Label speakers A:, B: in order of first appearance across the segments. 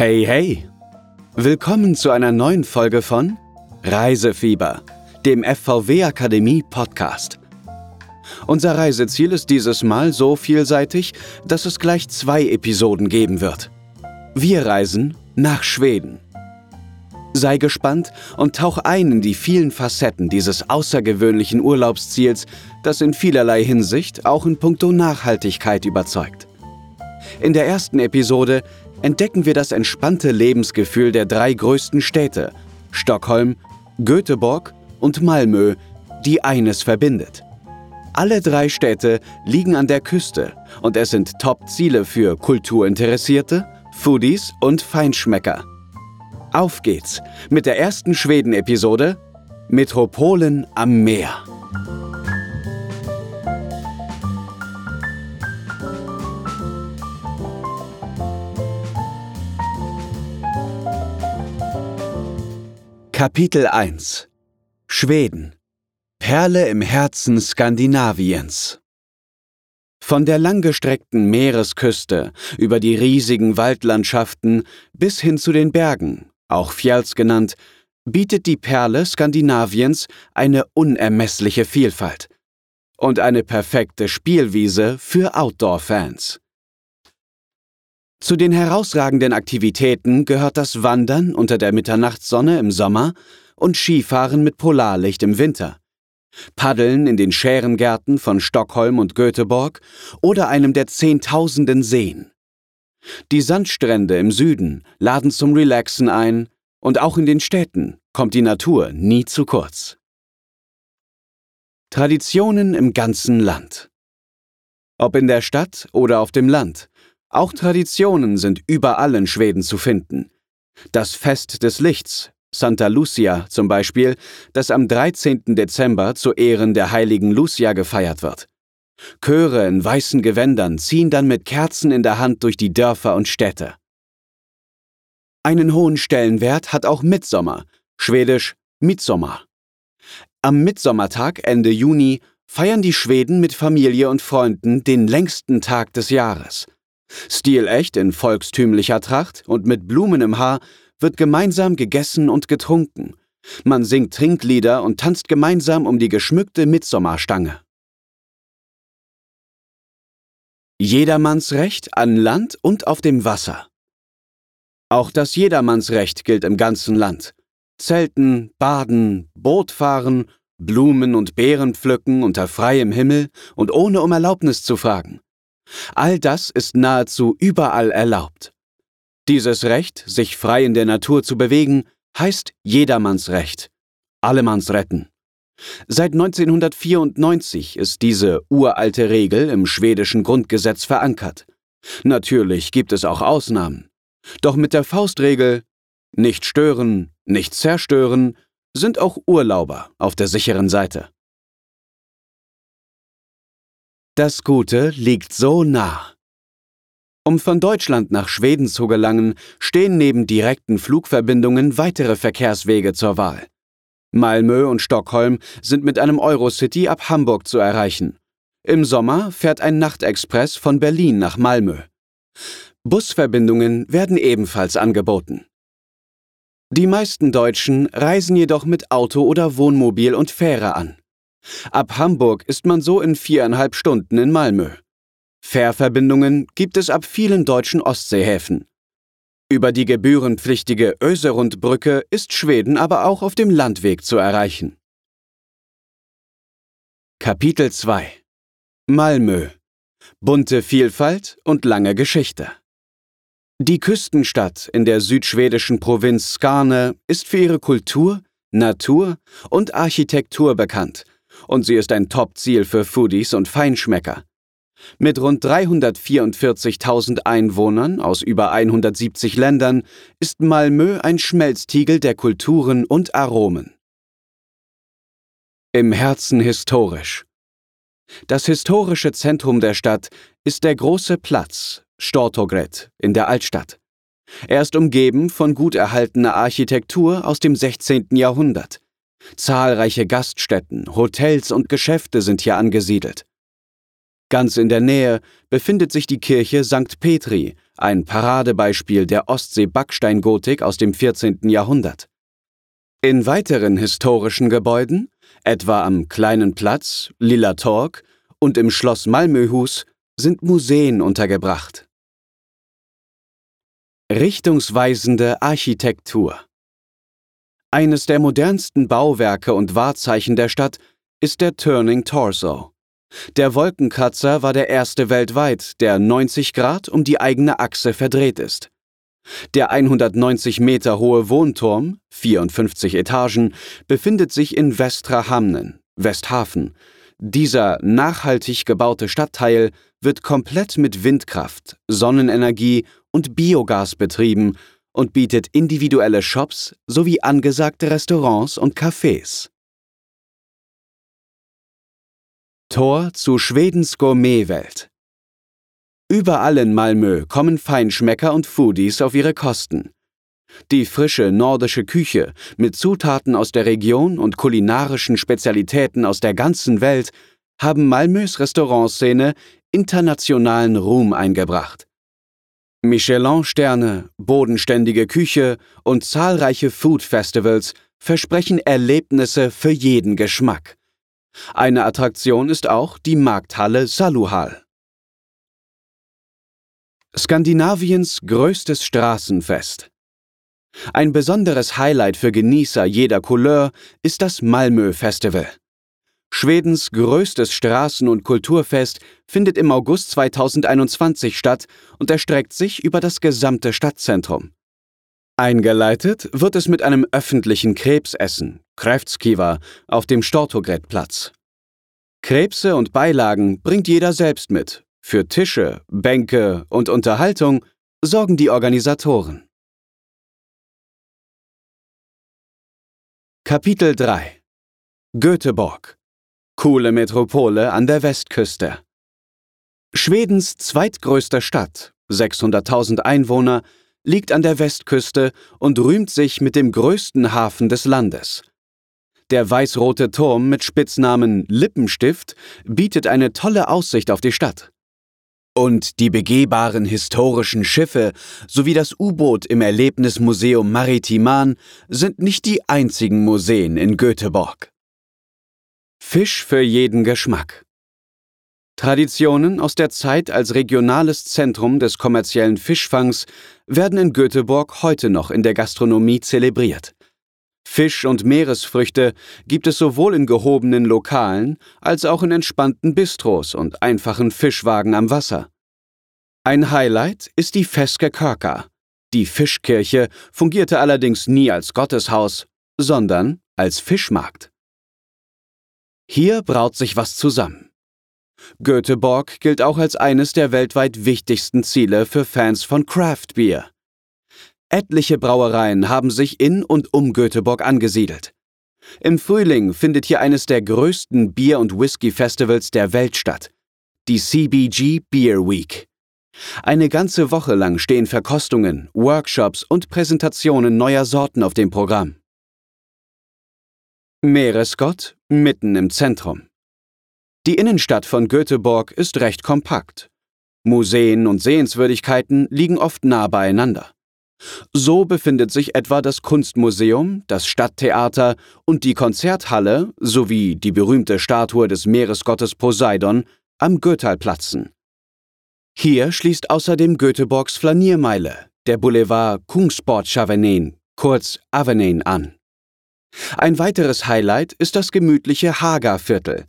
A: Hey, hey! Willkommen zu einer neuen Folge von Reisefieber, dem FVW Akademie Podcast. Unser Reiseziel ist dieses Mal so vielseitig, dass es gleich zwei Episoden geben wird. Wir reisen nach Schweden. Sei gespannt und tauch ein in die vielen Facetten dieses außergewöhnlichen Urlaubsziels, das in vielerlei Hinsicht auch in puncto Nachhaltigkeit überzeugt. In der ersten Episode entdecken wir das entspannte Lebensgefühl der drei größten Städte Stockholm, Göteborg und Malmö, die eines verbindet. Alle drei Städte liegen an der Küste und es sind Top-Ziele für Kulturinteressierte, Foodies und Feinschmecker. Auf geht's mit der ersten Schweden-Episode Metropolen am Meer. Kapitel 1 Schweden. Perle im Herzen Skandinaviens. Von der langgestreckten Meeresküste über die riesigen Waldlandschaften bis hin zu den Bergen auch Fjells genannt, bietet die Perle Skandinaviens eine unermessliche Vielfalt und eine perfekte Spielwiese für Outdoor-Fans. Zu den herausragenden Aktivitäten gehört das Wandern unter der Mitternachtssonne im Sommer und Skifahren mit Polarlicht im Winter, Paddeln in den Schärengärten von Stockholm und Göteborg oder einem der Zehntausenden Seen. Die Sandstrände im Süden laden zum Relaxen ein und auch in den Städten kommt die Natur nie zu kurz. Traditionen im ganzen Land. Ob in der Stadt oder auf dem Land, auch Traditionen sind überall in Schweden zu finden. Das Fest des Lichts, Santa Lucia zum Beispiel, das am 13. Dezember zu Ehren der heiligen Lucia gefeiert wird. Chöre in weißen Gewändern ziehen dann mit Kerzen in der Hand durch die Dörfer und Städte. Einen hohen Stellenwert hat auch Mitsommer, schwedisch Midsommar. Am Mitsommertag Ende Juni feiern die Schweden mit Familie und Freunden den längsten Tag des Jahres. Stilecht in volkstümlicher Tracht und mit Blumen im Haar wird gemeinsam gegessen und getrunken. Man singt Trinklieder und tanzt gemeinsam um die geschmückte Mitsommerstange. Jedermannsrecht an Land und auf dem Wasser. Auch das Jedermannsrecht gilt im ganzen Land. Zelten, Baden, Bootfahren, Blumen und Beeren pflücken unter freiem Himmel und ohne um Erlaubnis zu fragen. All das ist nahezu überall erlaubt. Dieses Recht, sich frei in der Natur zu bewegen, heißt Jedermannsrecht. Allemanns retten. Seit 1994 ist diese uralte Regel im schwedischen Grundgesetz verankert. Natürlich gibt es auch Ausnahmen. Doch mit der Faustregel nicht stören, nicht zerstören sind auch Urlauber auf der sicheren Seite. Das Gute liegt so nah. Um von Deutschland nach Schweden zu gelangen, stehen neben direkten Flugverbindungen weitere Verkehrswege zur Wahl. Malmö und Stockholm sind mit einem Eurocity ab Hamburg zu erreichen. Im Sommer fährt ein Nachtexpress von Berlin nach Malmö. Busverbindungen werden ebenfalls angeboten. Die meisten Deutschen reisen jedoch mit Auto oder Wohnmobil und Fähre an. Ab Hamburg ist man so in viereinhalb Stunden in Malmö. Fährverbindungen gibt es ab vielen deutschen Ostseehäfen. Über die gebührenpflichtige Öserundbrücke ist Schweden aber auch auf dem Landweg zu erreichen. Kapitel 2 Malmö Bunte Vielfalt und lange Geschichte Die Küstenstadt in der südschwedischen Provinz Skane ist für ihre Kultur, Natur und Architektur bekannt und sie ist ein Top-Ziel für Foodies und Feinschmecker. Mit rund 344.000 Einwohnern aus über 170 Ländern ist Malmö ein Schmelztiegel der Kulturen und Aromen. Im Herzen historisch. Das historische Zentrum der Stadt ist der große Platz, Stortogret, in der Altstadt. Er ist umgeben von gut erhaltener Architektur aus dem 16. Jahrhundert. Zahlreiche Gaststätten, Hotels und Geschäfte sind hier angesiedelt. Ganz in der Nähe befindet sich die Kirche St. Petri, ein Paradebeispiel der Ostsee-Backsteingotik aus dem 14. Jahrhundert. In weiteren historischen Gebäuden, etwa am Kleinen Platz, Lilla Torg und im Schloss Malmöhus, sind Museen untergebracht. Richtungsweisende Architektur Eines der modernsten Bauwerke und Wahrzeichen der Stadt ist der Turning Torso. Der Wolkenkratzer war der erste weltweit, der 90 Grad um die eigene Achse verdreht ist. Der 190 Meter hohe Wohnturm, 54 Etagen, befindet sich in Vestra Hamnen, Westhafen. Dieser nachhaltig gebaute Stadtteil wird komplett mit Windkraft, Sonnenenergie und Biogas betrieben und bietet individuelle Shops sowie angesagte Restaurants und Cafés. Tor zu Schwedens Gourmetwelt. Überall in Malmö kommen Feinschmecker und Foodies auf ihre Kosten. Die frische nordische Küche mit Zutaten aus der Region und kulinarischen Spezialitäten aus der ganzen Welt haben Malmös Restaurantszene internationalen Ruhm eingebracht. Michelin-Sterne, bodenständige Küche und zahlreiche Food-Festivals versprechen Erlebnisse für jeden Geschmack. Eine Attraktion ist auch die Markthalle Saluhal. Skandinaviens größtes Straßenfest. Ein besonderes Highlight für Genießer jeder Couleur ist das Malmö Festival. Schwedens größtes Straßen- und Kulturfest findet im August 2021 statt und erstreckt sich über das gesamte Stadtzentrum. Eingeleitet wird es mit einem öffentlichen Krebsessen, Kräftskiva, auf dem Stortogrätplatz. Krebse und Beilagen bringt jeder selbst mit. Für Tische, Bänke und Unterhaltung sorgen die Organisatoren. Kapitel 3 Göteborg Coole Metropole an der Westküste Schwedens zweitgrößte Stadt, 600.000 Einwohner, liegt an der Westküste und rühmt sich mit dem größten Hafen des Landes. Der weißrote Turm mit Spitznamen Lippenstift bietet eine tolle Aussicht auf die Stadt. Und die begehbaren historischen Schiffe sowie das U-Boot im Erlebnismuseum Maritiman sind nicht die einzigen Museen in Göteborg. Fisch für jeden Geschmack. Traditionen aus der Zeit als regionales Zentrum des kommerziellen Fischfangs werden in Göteborg heute noch in der Gastronomie zelebriert. Fisch und Meeresfrüchte gibt es sowohl in gehobenen Lokalen als auch in entspannten Bistros und einfachen Fischwagen am Wasser. Ein Highlight ist die Feske Körka. Die Fischkirche fungierte allerdings nie als Gotteshaus, sondern als Fischmarkt. Hier braut sich was zusammen. Göteborg gilt auch als eines der weltweit wichtigsten Ziele für Fans von Craft Beer. Etliche Brauereien haben sich in und um Göteborg angesiedelt. Im Frühling findet hier eines der größten Bier- und Whisky-Festivals der Welt statt, die CBG Beer Week. Eine ganze Woche lang stehen Verkostungen, Workshops und Präsentationen neuer Sorten auf dem Programm. Meeresgott mitten im Zentrum. Die Innenstadt von Göteborg ist recht kompakt. Museen und Sehenswürdigkeiten liegen oft nah beieinander. So befindet sich etwa das Kunstmuseum, das Stadttheater und die Konzerthalle sowie die berühmte Statue des Meeresgottes Poseidon am Götalplatzen. Hier schließt außerdem Göteborgs Flaniermeile, der Boulevard Kungsportschavenen, kurz Avenuen, an. Ein weiteres Highlight ist das gemütliche Haga-Viertel,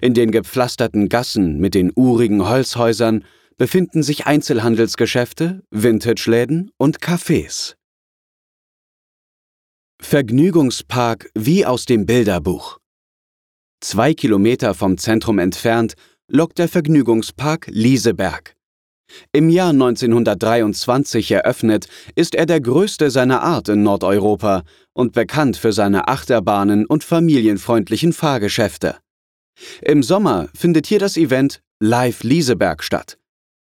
A: in den gepflasterten Gassen mit den urigen Holzhäusern befinden sich Einzelhandelsgeschäfte, Vintage-Läden und Cafés. Vergnügungspark wie aus dem Bilderbuch. Zwei Kilometer vom Zentrum entfernt lockt der Vergnügungspark Lieseberg. Im Jahr 1923 eröffnet, ist er der größte seiner Art in Nordeuropa und bekannt für seine Achterbahnen und familienfreundlichen Fahrgeschäfte. Im Sommer findet hier das Event Live Lieseberg statt,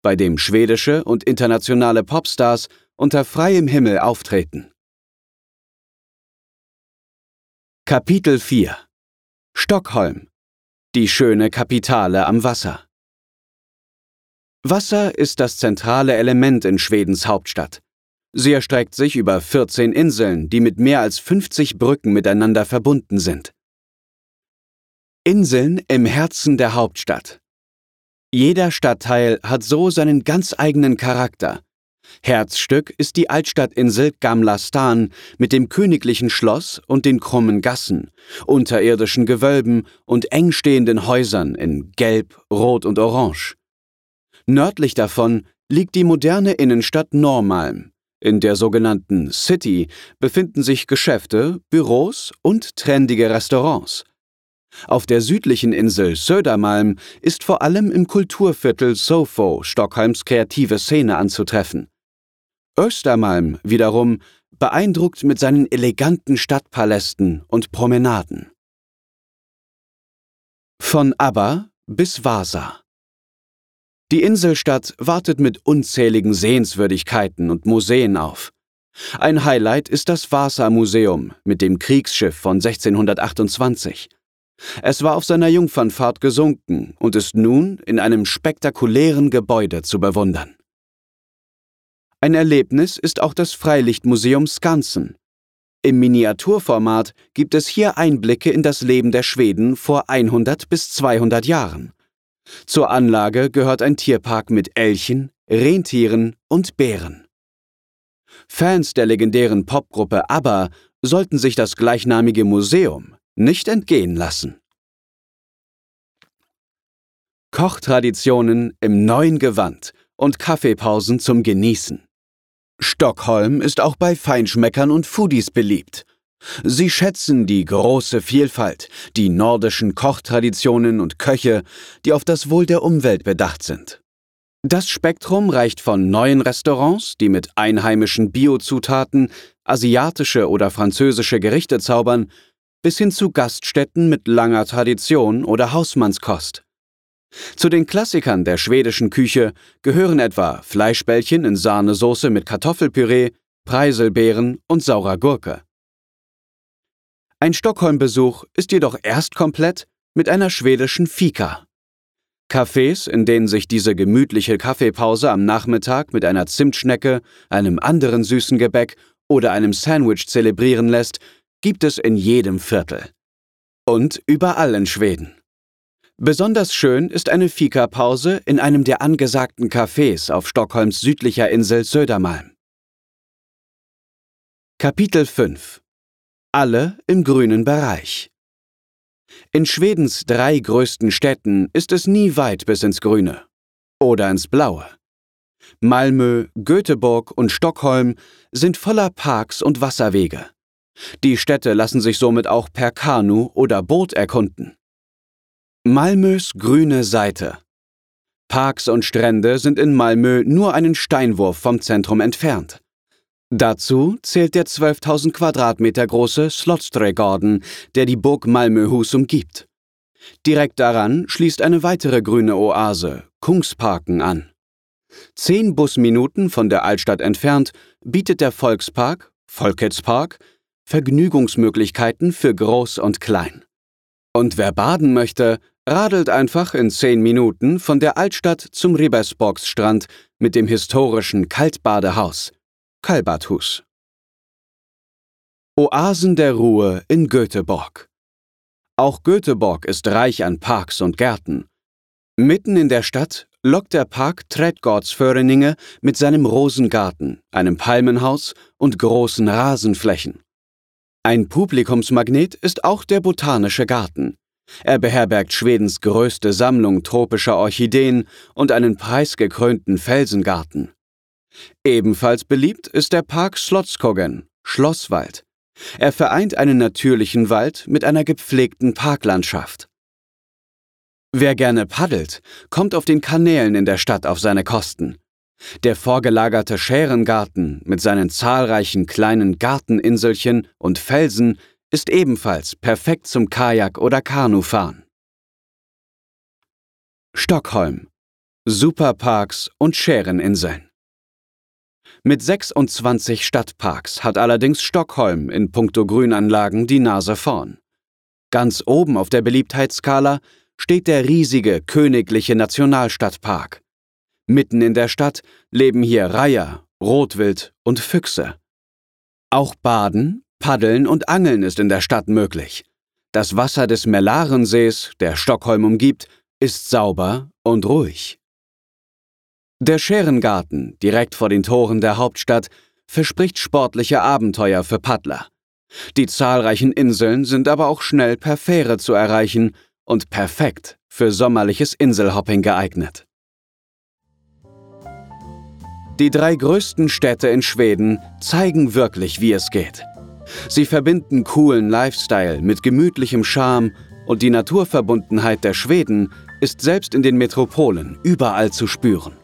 A: bei dem schwedische und internationale Popstars unter freiem Himmel auftreten. Kapitel 4 Stockholm Die schöne Kapitale am Wasser Wasser ist das zentrale Element in Schwedens Hauptstadt. Sie erstreckt sich über 14 Inseln, die mit mehr als 50 Brücken miteinander verbunden sind. Inseln im Herzen der Hauptstadt. Jeder Stadtteil hat so seinen ganz eigenen Charakter. Herzstück ist die Altstadtinsel Gamla Stan mit dem königlichen Schloss und den krummen Gassen, unterirdischen Gewölben und eng stehenden Häusern in Gelb, Rot und Orange. Nördlich davon liegt die moderne Innenstadt Normalm. In der sogenannten City befinden sich Geschäfte, Büros und trendige Restaurants. Auf der südlichen Insel Södermalm ist vor allem im Kulturviertel Sofo Stockholms kreative Szene anzutreffen. Östermalm wiederum beeindruckt mit seinen eleganten Stadtpalästen und Promenaden. Von Abba bis Vasa. Die Inselstadt wartet mit unzähligen Sehenswürdigkeiten und Museen auf. Ein Highlight ist das Vasa-Museum mit dem Kriegsschiff von 1628. Es war auf seiner Jungfernfahrt gesunken und ist nun in einem spektakulären Gebäude zu bewundern. Ein Erlebnis ist auch das Freilichtmuseum Skansen. Im Miniaturformat gibt es hier Einblicke in das Leben der Schweden vor 100 bis 200 Jahren. Zur Anlage gehört ein Tierpark mit Elchen, Rentieren und Bären. Fans der legendären Popgruppe ABBA sollten sich das gleichnamige Museum nicht entgehen lassen. Kochtraditionen im neuen Gewand und Kaffeepausen zum Genießen. Stockholm ist auch bei Feinschmeckern und Foodies beliebt. Sie schätzen die große Vielfalt, die nordischen Kochtraditionen und Köche, die auf das Wohl der Umwelt bedacht sind. Das Spektrum reicht von neuen Restaurants, die mit einheimischen Biozutaten asiatische oder französische Gerichte zaubern, bis hin zu Gaststätten mit langer Tradition oder Hausmannskost. Zu den Klassikern der schwedischen Küche gehören etwa Fleischbällchen in Sahnesoße mit Kartoffelpüree, Preiselbeeren und saurer Gurke. Ein Stockholm-Besuch ist jedoch erst komplett mit einer schwedischen Fika. Cafés, in denen sich diese gemütliche Kaffeepause am Nachmittag mit einer Zimtschnecke, einem anderen süßen Gebäck oder einem Sandwich zelebrieren lässt, gibt es in jedem Viertel. Und überall in Schweden. Besonders schön ist eine Fika-Pause in einem der angesagten Cafés auf Stockholms südlicher Insel Södermalm. Kapitel 5 alle im grünen Bereich. In Schwedens drei größten Städten ist es nie weit bis ins Grüne oder ins Blaue. Malmö, Göteborg und Stockholm sind voller Parks und Wasserwege. Die Städte lassen sich somit auch per Kanu oder Boot erkunden. Malmös grüne Seite. Parks und Strände sind in Malmö nur einen Steinwurf vom Zentrum entfernt. Dazu zählt der 12.000 Quadratmeter große Slottsträgarden, der die Burg Malmöhus umgibt. Direkt daran schließt eine weitere grüne Oase, Kungsparken, an. Zehn Busminuten von der Altstadt entfernt bietet der Volkspark, Folketspark, Vergnügungsmöglichkeiten für Groß und Klein. Und wer baden möchte, radelt einfach in zehn Minuten von der Altstadt zum Ribersborgsstrand mit dem historischen Kaltbadehaus – Kalbathus. Oasen der Ruhe in Göteborg. Auch Göteborg ist reich an Parks und Gärten. Mitten in der Stadt lockt der Park Trädgårdsföreninge mit seinem Rosengarten, einem Palmenhaus und großen Rasenflächen. Ein Publikumsmagnet ist auch der Botanische Garten. Er beherbergt Schwedens größte Sammlung tropischer Orchideen und einen preisgekrönten Felsengarten. Ebenfalls beliebt ist der Park Slotskogen, Schlosswald. Er vereint einen natürlichen Wald mit einer gepflegten Parklandschaft. Wer gerne paddelt, kommt auf den Kanälen in der Stadt auf seine Kosten. Der vorgelagerte Schärengarten mit seinen zahlreichen kleinen Garteninselchen und Felsen ist ebenfalls perfekt zum Kajak- oder Kanufahren. Stockholm. Superparks und Schäreninseln. Mit 26 Stadtparks hat allerdings Stockholm in puncto Grünanlagen die Nase vorn. Ganz oben auf der Beliebtheitsskala steht der riesige Königliche Nationalstadtpark. Mitten in der Stadt leben hier Reiher, Rotwild und Füchse. Auch Baden, Paddeln und Angeln ist in der Stadt möglich. Das Wasser des Mellarensees, der Stockholm umgibt, ist sauber und ruhig. Der Scherengarten, direkt vor den Toren der Hauptstadt, verspricht sportliche Abenteuer für Paddler. Die zahlreichen Inseln sind aber auch schnell per Fähre zu erreichen und perfekt für sommerliches Inselhopping geeignet. Die drei größten Städte in Schweden zeigen wirklich, wie es geht. Sie verbinden coolen Lifestyle mit gemütlichem Charme und die Naturverbundenheit der Schweden ist selbst in den Metropolen überall zu spüren.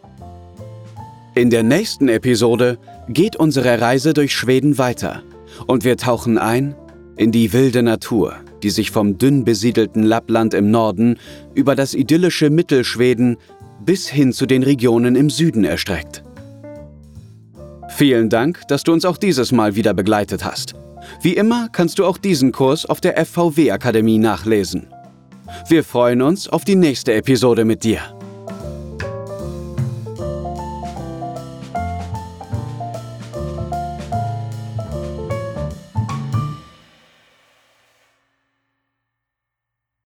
A: In der nächsten Episode geht unsere Reise durch Schweden weiter und wir tauchen ein in die wilde Natur, die sich vom dünn besiedelten Lappland im Norden über das idyllische Mittelschweden bis hin zu den Regionen im Süden erstreckt. Vielen Dank, dass du uns auch dieses Mal wieder begleitet hast. Wie immer kannst du auch diesen Kurs auf der FVW Akademie nachlesen. Wir freuen uns auf die nächste Episode mit dir.